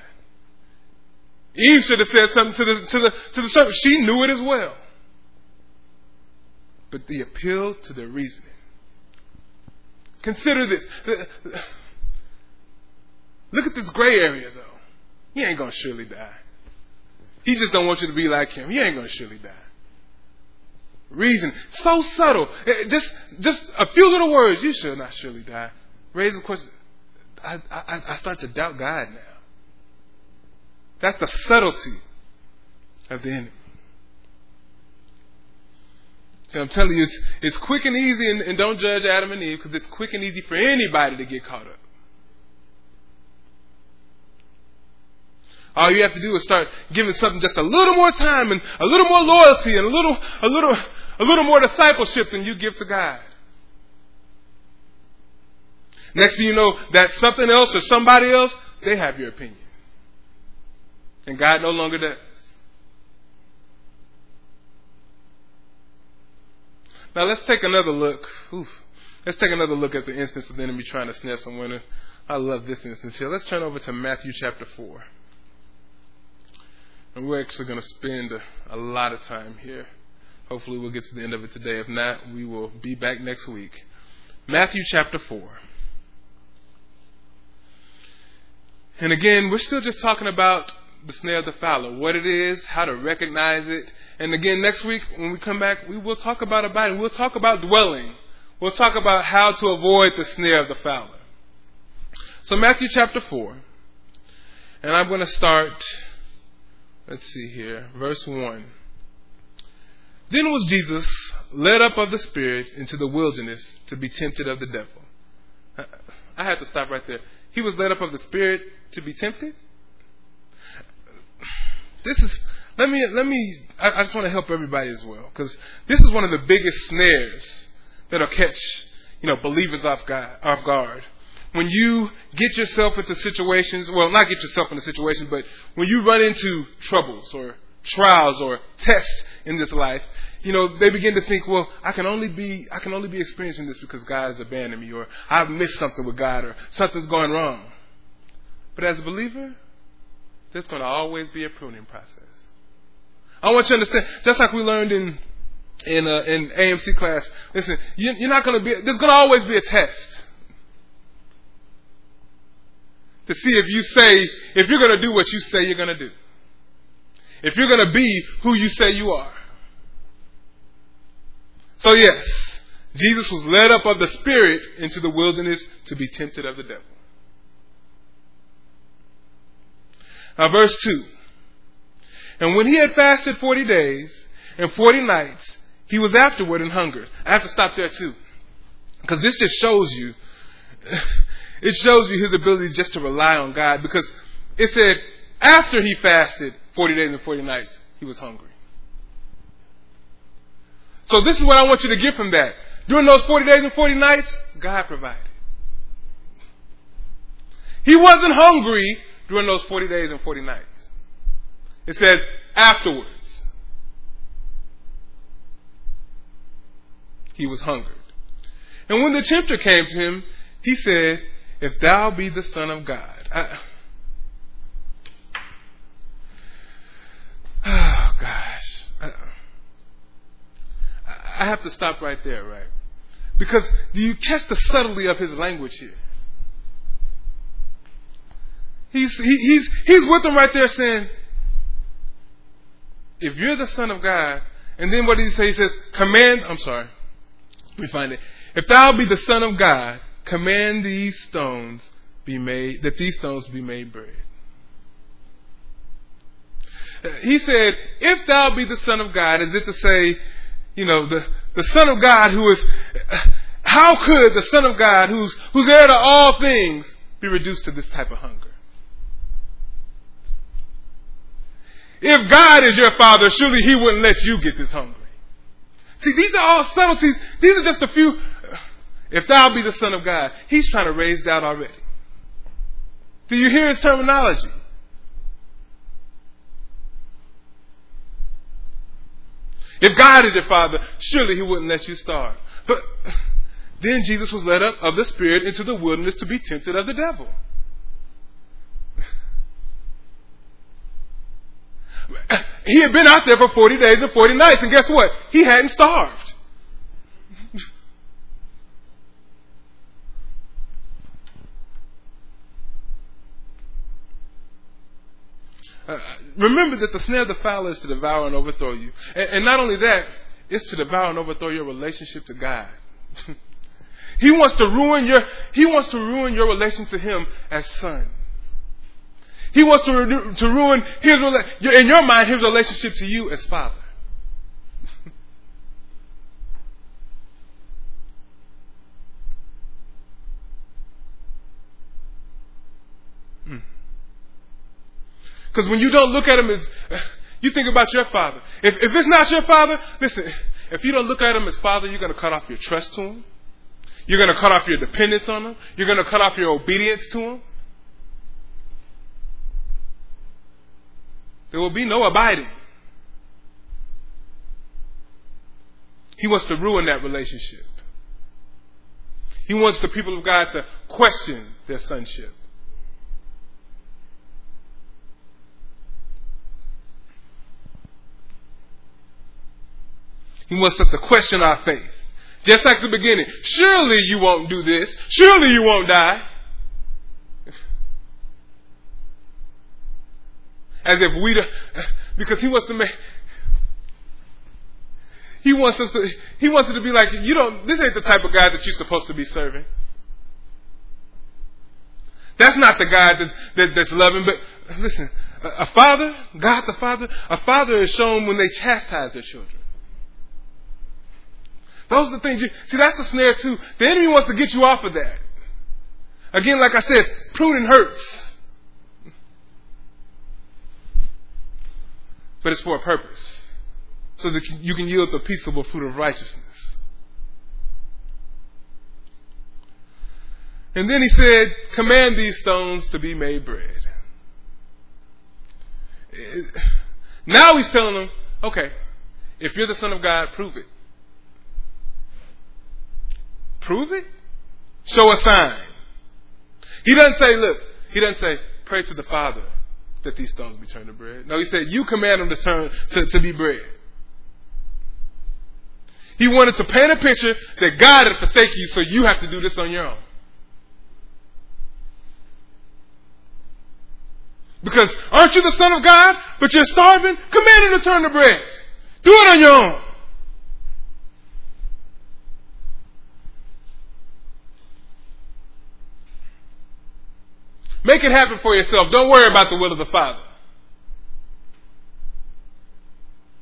Eve should have said something to the, to the, to the serpent. She knew it as well. But the appeal to their reasoning. Consider this. Look at this gray area, though. He ain't to surely die. He just don't want you to be like him. He ain't to surely die. Reason. So subtle. Eh, just, just a few little words. You shall not surely die. Raise the question. I, I, I start to doubt God now. That's the subtlety of the enemy. So I'm telling you, it's, it's quick and easy, and, and don't judge Adam and Eve because it's quick and easy for anybody to get caught up. All you have to do is start giving something just a little more time and a little more loyalty and a little, a little, a little more discipleship than you give to God. Next thing you know, that something else or somebody else, they have your opinion. And God no longer does. Now let's take another look. Oof. Let's take another look at the instance of the enemy trying to snare someone. I love this instance here. Let's turn over to Matthew chapter 4. And we're actually going to spend a, a lot of time here. Hopefully, we'll get to the end of it today. If not, we will be back next week. Matthew chapter 4. And again, we're still just talking about the snare of the fowler, what it is, how to recognize it. And again, next week when we come back, we will talk about abiding. We'll talk about dwelling. We'll talk about how to avoid the snare of the fowler. So Matthew chapter 4. And I'm going to start, let's see here, verse 1. Then was Jesus led up of the Spirit into the wilderness to be tempted of the devil. I have to stop right there. He was led up of the Spirit to be tempted? this is let me let me I, I just want to help everybody as well because this is one of the biggest snares that'll catch you know believers off guard, off guard. When you get yourself into situations, well, not get yourself into situations, but when you run into troubles or trials or tests in this life, you know, they begin to think, well, I can only be, I can only be experiencing this because God has abandoned me, or I've missed something with God, or something's going wrong. But as a believer, there's going to always be a pruning process. I want you to understand, just like we learned in in uh, in AMC class. Listen, you, you're not going to be. There's going to always be a test to see if you say if you're going to do what you say you're going to do. If you're going to be who you say you are. So yes, Jesus was led up of the Spirit into the wilderness to be tempted of the devil. Now, verse 2. And when he had fasted 40 days and 40 nights, he was afterward in hunger. I have to stop there too. Because this just shows you, it shows you his ability just to rely on God. Because it said, after he fasted 40 days and 40 nights, he was hungry. So this is what I want you to get from that. During those 40 days and 40 nights, God provided. He wasn't hungry during those 40 days and 40 nights. It says afterwards. He was hungered. And when the tempter came to him, he said, If thou be the Son of God. I, oh, gosh. I, have to stop right there, right? Because do you catch the subtlety of his language here? He's, he, he's, he's with them right there saying, if you're the Son of God, and then what does he say? He says, command, I'm sorry, let me find it. If thou be the Son of God, command these stones be made, that these stones be made bread. He said, if thou be the Son of God, as if to say, you know, the, the Son of God who is, how could the Son of God who's, who's heir to all things be reduced to this type of hunger? If God is your father, surely he wouldn't let you get this hungry. See, these are all subtleties. These are just a few. If thou be the son of God, he's trying to raise doubt already. Do you hear his terminology? If God is your father, surely he wouldn't let you starve. But then Jesus was led up of the Spirit into the wilderness to be tempted of the devil. He had been out there for 40 days and 40 nights, and guess what? He hadn't starved. Uh, remember that the snare of the fowler is to devour and overthrow you. And, and not only that, it's to devour and overthrow your relationship to God. he wants to ruin your he wants to ruin your relation to him as son. He wants to, to ruin his in your mind his relationship to you as father. Because when you don't look at him as, you think about your father. If, if it's not your father, listen, if you don't look at him as father, you're going to cut off your trust to him. You're going to cut off your dependence on him. You're going to cut off your obedience to him. There will be no abiding. He wants to ruin that relationship. He wants the people of God to question their sonship. He wants us to question our faith. Just like the beginning. Surely you won't do this. Surely you won't die. As if we, because he wants to make, he wants us to, he wants it to be like, you don't, this ain't the type of God that you're supposed to be serving. That's not the God that, that that's loving, but listen, a, a father, God the Father, a father is shown when they chastise their children. Those are the things you see. That's a snare too. The enemy wants to get you off of that. Again, like I said, pruning hurts, but it's for a purpose, so that you can yield the peaceable fruit of righteousness. And then he said, "Command these stones to be made bread." Now he's telling them, "Okay, if you're the son of God, prove it." Prove it. Show a sign. He doesn't say, look, he doesn't say, pray to the Father that these stones be turned to bread. No, he said, you command them to turn to, to be bread. He wanted to paint a picture that God had forsaken you, so you have to do this on your own. Because aren't you the Son of God, but you're starving? Command him to turn to bread. Do it on your own. Make it happen for yourself. Don't worry about the will of the Father.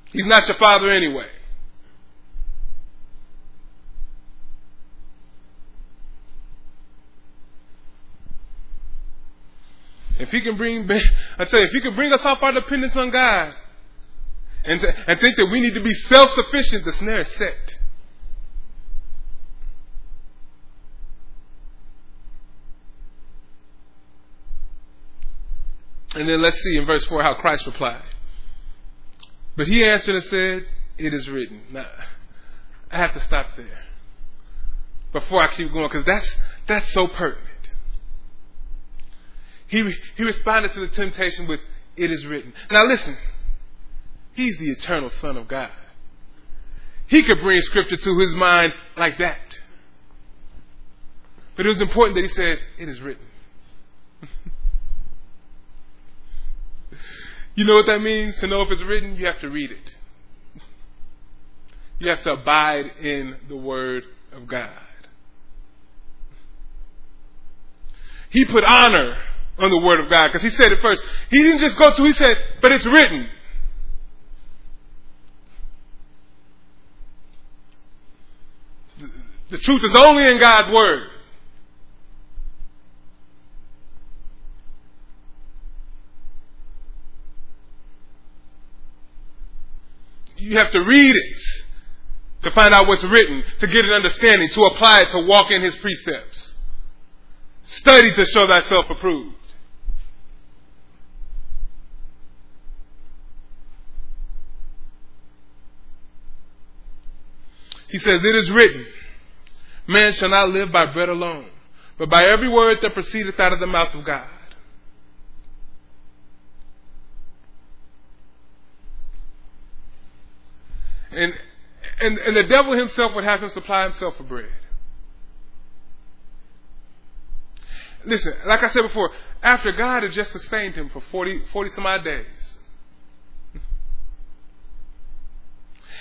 He's not your Father anyway. If he can bring, I tell you, if he can bring us off our dependence on God, and, and think that we need to be self-sufficient, the snare is set. And then let's see in verse 4 how Christ replied. But he answered and said, It is written. Now, I have to stop there before I keep going because that's, that's so pertinent. He, he responded to the temptation with, It is written. Now listen, he's the eternal Son of God. He could bring scripture to his mind like that. But it was important that he said, It is written. You know what that means? To know if it's written, you have to read it. You have to abide in the Word of God. He put honor on the Word of God because he said it first. He didn't just go to, he said, but it's written. The truth is only in God's Word. You have to read it to find out what's written, to get an understanding, to apply it, to walk in his precepts. Study to show thyself approved. He says, It is written, Man shall not live by bread alone, but by every word that proceedeth out of the mouth of God. And, and, and the devil himself would have him supply himself for bread. Listen, like I said before, after God had just sustained him for 40, 40 some odd days.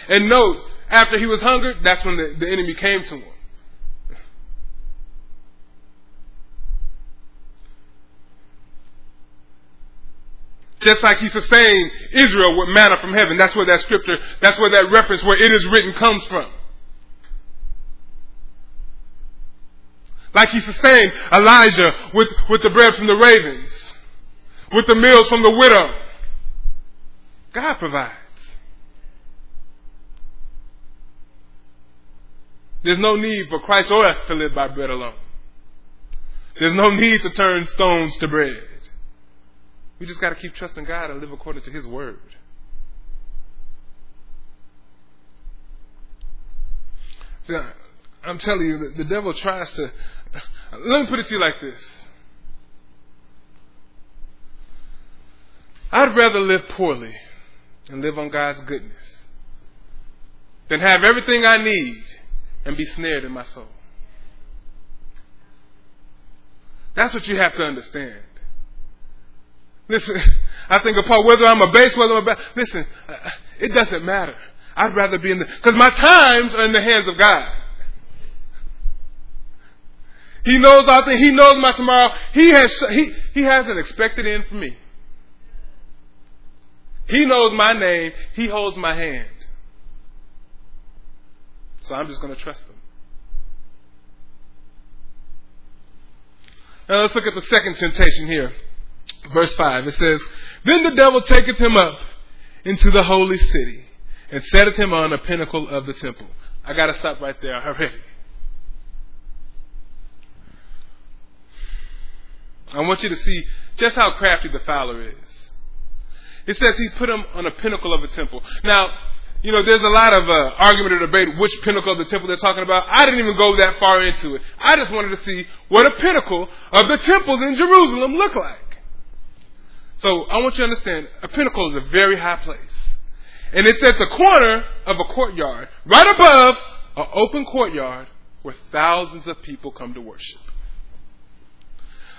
And note, after he was hungered, that's when the, the enemy came to him. Just like he sustained Israel with manna from heaven. That's where that scripture, that's where that reference where it is written comes from. Like he sustained Elijah with, with the bread from the ravens, with the meals from the widow. God provides. There's no need for Christ or us to live by bread alone. There's no need to turn stones to bread. We just got to keep trusting God and live according to His word. See, I'm telling you, the devil tries to. Let me put it to you like this. I'd rather live poorly and live on God's goodness than have everything I need and be snared in my soul. That's what you have to understand. Listen, I think of Paul, whether I'm a base, whether I'm a base, listen, uh, it doesn't matter. I'd rather be in the, because my times are in the hands of God. He knows all things. He knows my tomorrow. He has, he, he has an expected end for me. He knows my name. He holds my hand. So I'm just going to trust him. Now let's look at the second temptation here. Verse 5. It says, Then the devil taketh him up into the holy city and setteth him on a pinnacle of the temple. I got to stop right there already. I want you to see just how crafty the fowler is. It says he put him on a pinnacle of a temple. Now, you know, there's a lot of uh, argument or debate which pinnacle of the temple they're talking about. I didn't even go that far into it. I just wanted to see what a pinnacle of the temples in Jerusalem look like. So I want you to understand, a pinnacle is a very high place. And it's at the corner of a courtyard, right above an open courtyard where thousands of people come to worship.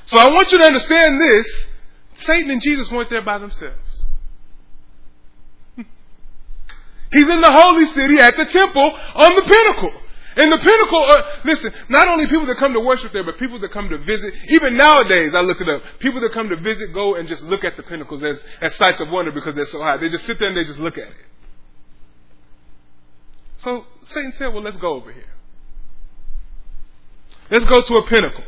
So I want you to understand this. Satan and Jesus weren't there by themselves. He's in the holy city at the temple on the pinnacle. And the pinnacle, uh, listen, not only people that come to worship there, but people that come to visit. Even nowadays, I look it up. People that come to visit go and just look at the pinnacles as, as sights of wonder because they're so high. They just sit there and they just look at it. So Satan said, well, let's go over here. Let's go to a pinnacle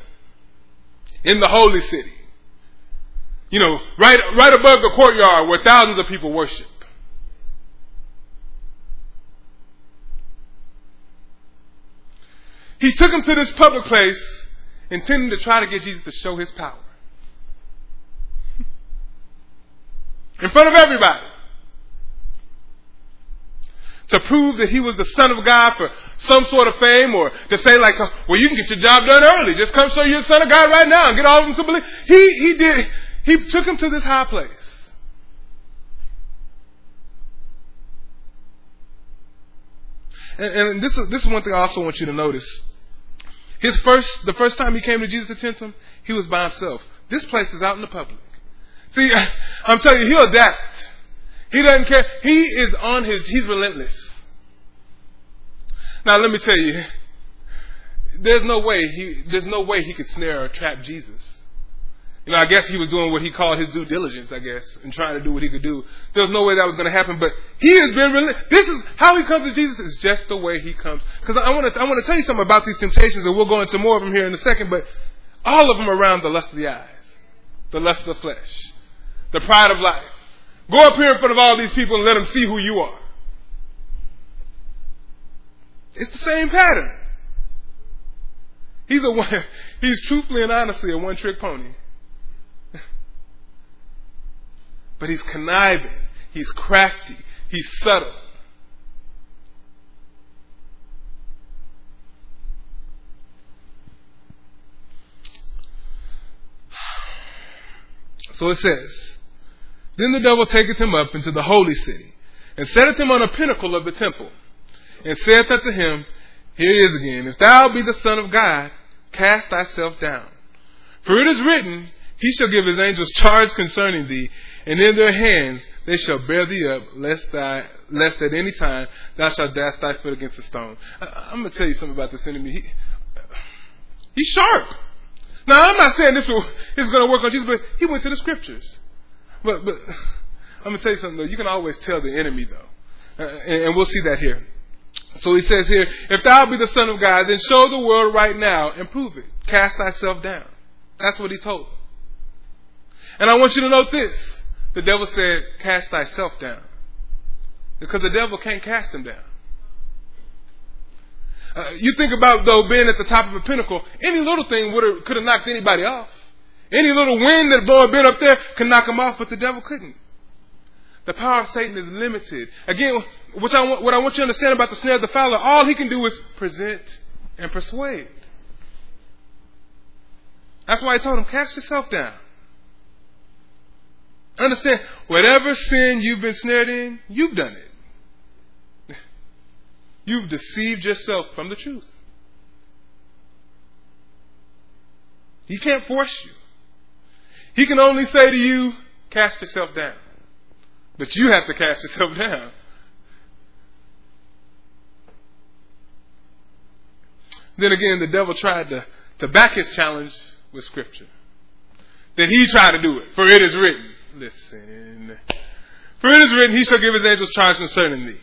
in the holy city. You know, right, right above the courtyard where thousands of people worship. He took him to this public place, intending to try to get Jesus to show his power. In front of everybody. To prove that he was the Son of God for some sort of fame or to say like, well, you can get your job done early. Just come show you're the Son of God right now and get all of them to believe. He, he did, he took him to this high place. And, and this is, this is one thing I also want you to notice. His first, the first time he came to Jesus to tempt him, he was by himself. This place is out in the public. See, I'm telling you, he'll adapt. He doesn't care. He is on his, he's relentless. Now let me tell you, there's no way he, there's no way he could snare or trap Jesus. You know, I guess he was doing what he called his due diligence, I guess, and trying to do what he could do. There was no way that was going to happen, but he has been really, this is how he comes to Jesus is just the way he comes. Because I want to, I want to tell you something about these temptations, and we'll go into more of them here in a second, but all of them around the lust of the eyes, the lust of the flesh, the pride of life. Go up here in front of all these people and let them see who you are. It's the same pattern. He's a one, he's truthfully and honestly a one trick pony. But he's conniving, he's crafty, he's subtle. So it says, Then the devil taketh him up into the holy city, and setteth him on a pinnacle of the temple, and saith unto him, Here he is again, If thou be the Son of God, cast thyself down. For it is written, He shall give his angels charge concerning thee, and in their hands they shall bear thee up, lest thy lest at any time thou shalt dash thy foot against a stone. I, am to tell you something about this enemy. He, he's sharp. Now, I'm not saying this is going to work on Jesus, but he went to the scriptures. But, but I'm to tell you something, though. You can always tell the enemy, though. Uh, and, and we'll see that here. So he says here, if thou be the Son of God, then show the world right now and prove it. Cast thyself down. That's what he told. And I want you to note this. The devil said, cast thyself down. Because the devil can't cast him down. Uh, you think about though being at the top of a pinnacle, any little thing could have knocked anybody off. Any little wind that blowed been up there could knock him off, but the devil couldn't. The power of Satan is limited. Again, what I want, what I want you to understand about the snare of the fowler, all he can do is present and persuade. That's why I told him, cast yourself down. Understand, whatever sin you've been snared in, you've done it. You've deceived yourself from the truth. He can't force you. He can only say to you, cast yourself down. But you have to cast yourself down. Then again, the devil tried to, to back his challenge with scripture. Then he tried to do it. For it is written, listen. For it is written, he shall give his angels charge concerning thee.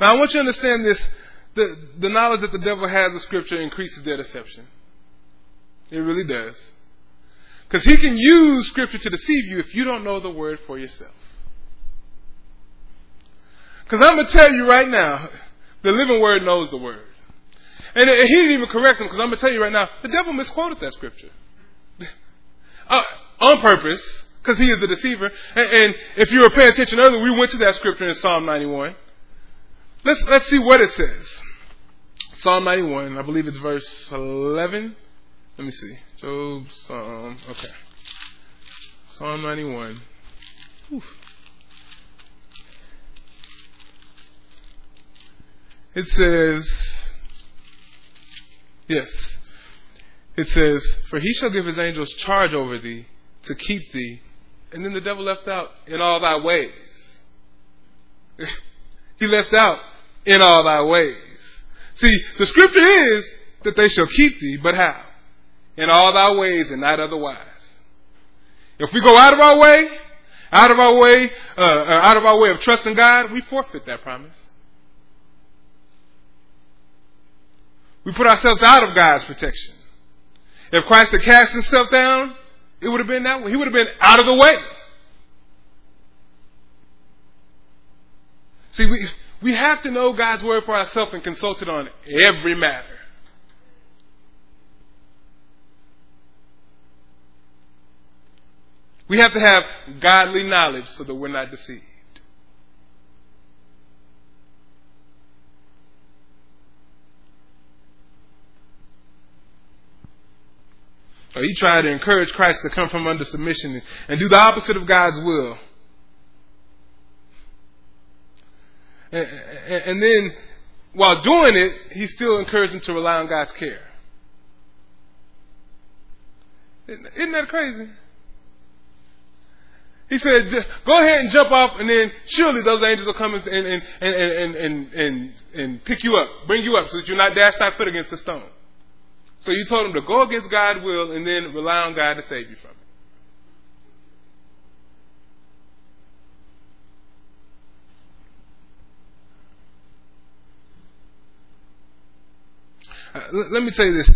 Now I want you to understand this. The, the knowledge that the devil has of scripture increases their deception. It really does. Because he can use scripture to deceive you if you don't know the word for yourself. Because I'm going to tell you right now, the living word knows the word. And he didn't even correct him because I'm going to tell you right now, the devil misquoted that scripture. Uh, on purpose, because he is the deceiver. And, and, if you were paying attention earlier, we went to that scripture in Psalm 91. Let's, let's see what it says. Psalm 91, I believe it's verse 11. Let me see. Job, Psalm, okay. Psalm 91. Oof. It says, yes, it says, For he shall give his angels charge over thee to keep thee. And then the devil left out, in all thy ways. he left out, in all thy ways. See, the scripture is that they shall keep thee, but how? In all thy ways and not otherwise. If we go out of our way, out of our way, uh, uh out of our way of trusting God, we forfeit that promise. We put ourselves out of God's protection. If Christ had cast himself down, it would have been that way. He would have been out of the way. See, we, we have to know God's word for ourselves and consult it on every matter. We have to have godly knowledge so that we're not deceived. He tried to encourage Christ to come from under submission and do the opposite of God's will. And, and then, while doing it, he still encouraged him to rely on God's care. Isn't that crazy? He said, go ahead and jump off, and then surely those angels will come and, and, and, and, and, and, and pick you up, bring you up, so that you're not dashed thy foot against the stone. So you told him to go against God's will and then rely on God to save you from it. Uh, let me tell you this.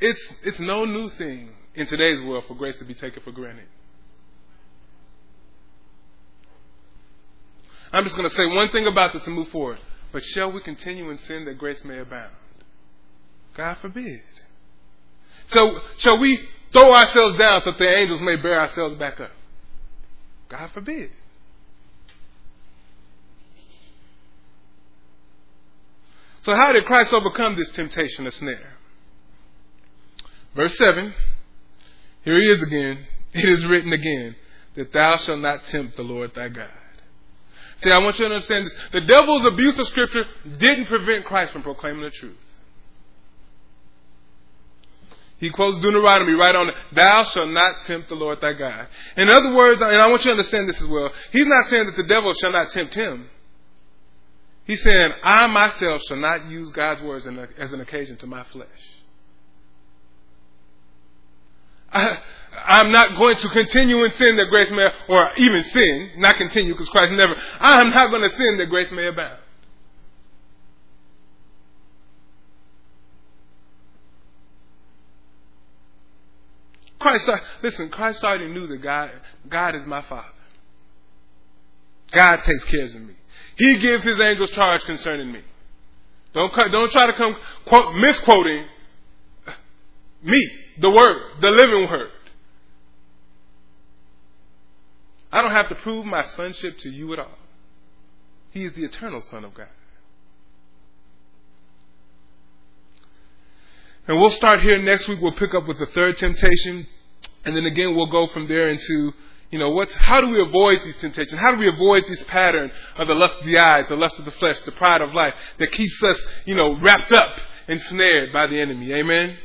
It's, it's no new thing in today's world for grace to be taken for granted. I'm just going to say one thing about this to move forward. But shall we continue in sin that grace may abound? God forbid. So shall we throw ourselves down so that the angels may bear ourselves back up? God forbid. So how did Christ overcome this temptation or snare? Verse 7. Here he is again. It is written again that thou shalt not tempt the Lord thy God. See, I want you to understand this. The devil's abuse of Scripture didn't prevent Christ from proclaiming the truth. He quotes Deuteronomy right on it. Thou shalt not tempt the Lord thy God. In other words, and I want you to understand this as well, he's not saying that the devil shall not tempt him. He's saying, I myself shall not use God's words as an occasion to my flesh. I, I'm not going to continue in sin that grace may, or even sin, not continue because Christ never, I'm not going to sin that grace may abound. Christ, listen, Christ already knew that God, God is my Father. God takes care of me. He gives His angels charge concerning me. Don't, don't try to come quote, misquoting me, the Word, the living Word. I don't have to prove my sonship to you at all. He is the eternal Son of God. And we'll start here next week. We'll pick up with the third temptation. And then again, we'll go from there into, you know, what's, how do we avoid these temptations? How do we avoid this pattern of the lust of the eyes, the lust of the flesh, the pride of life that keeps us, you know, wrapped up and snared by the enemy? Amen?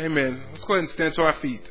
Amen. Let's go ahead and stand to our feet.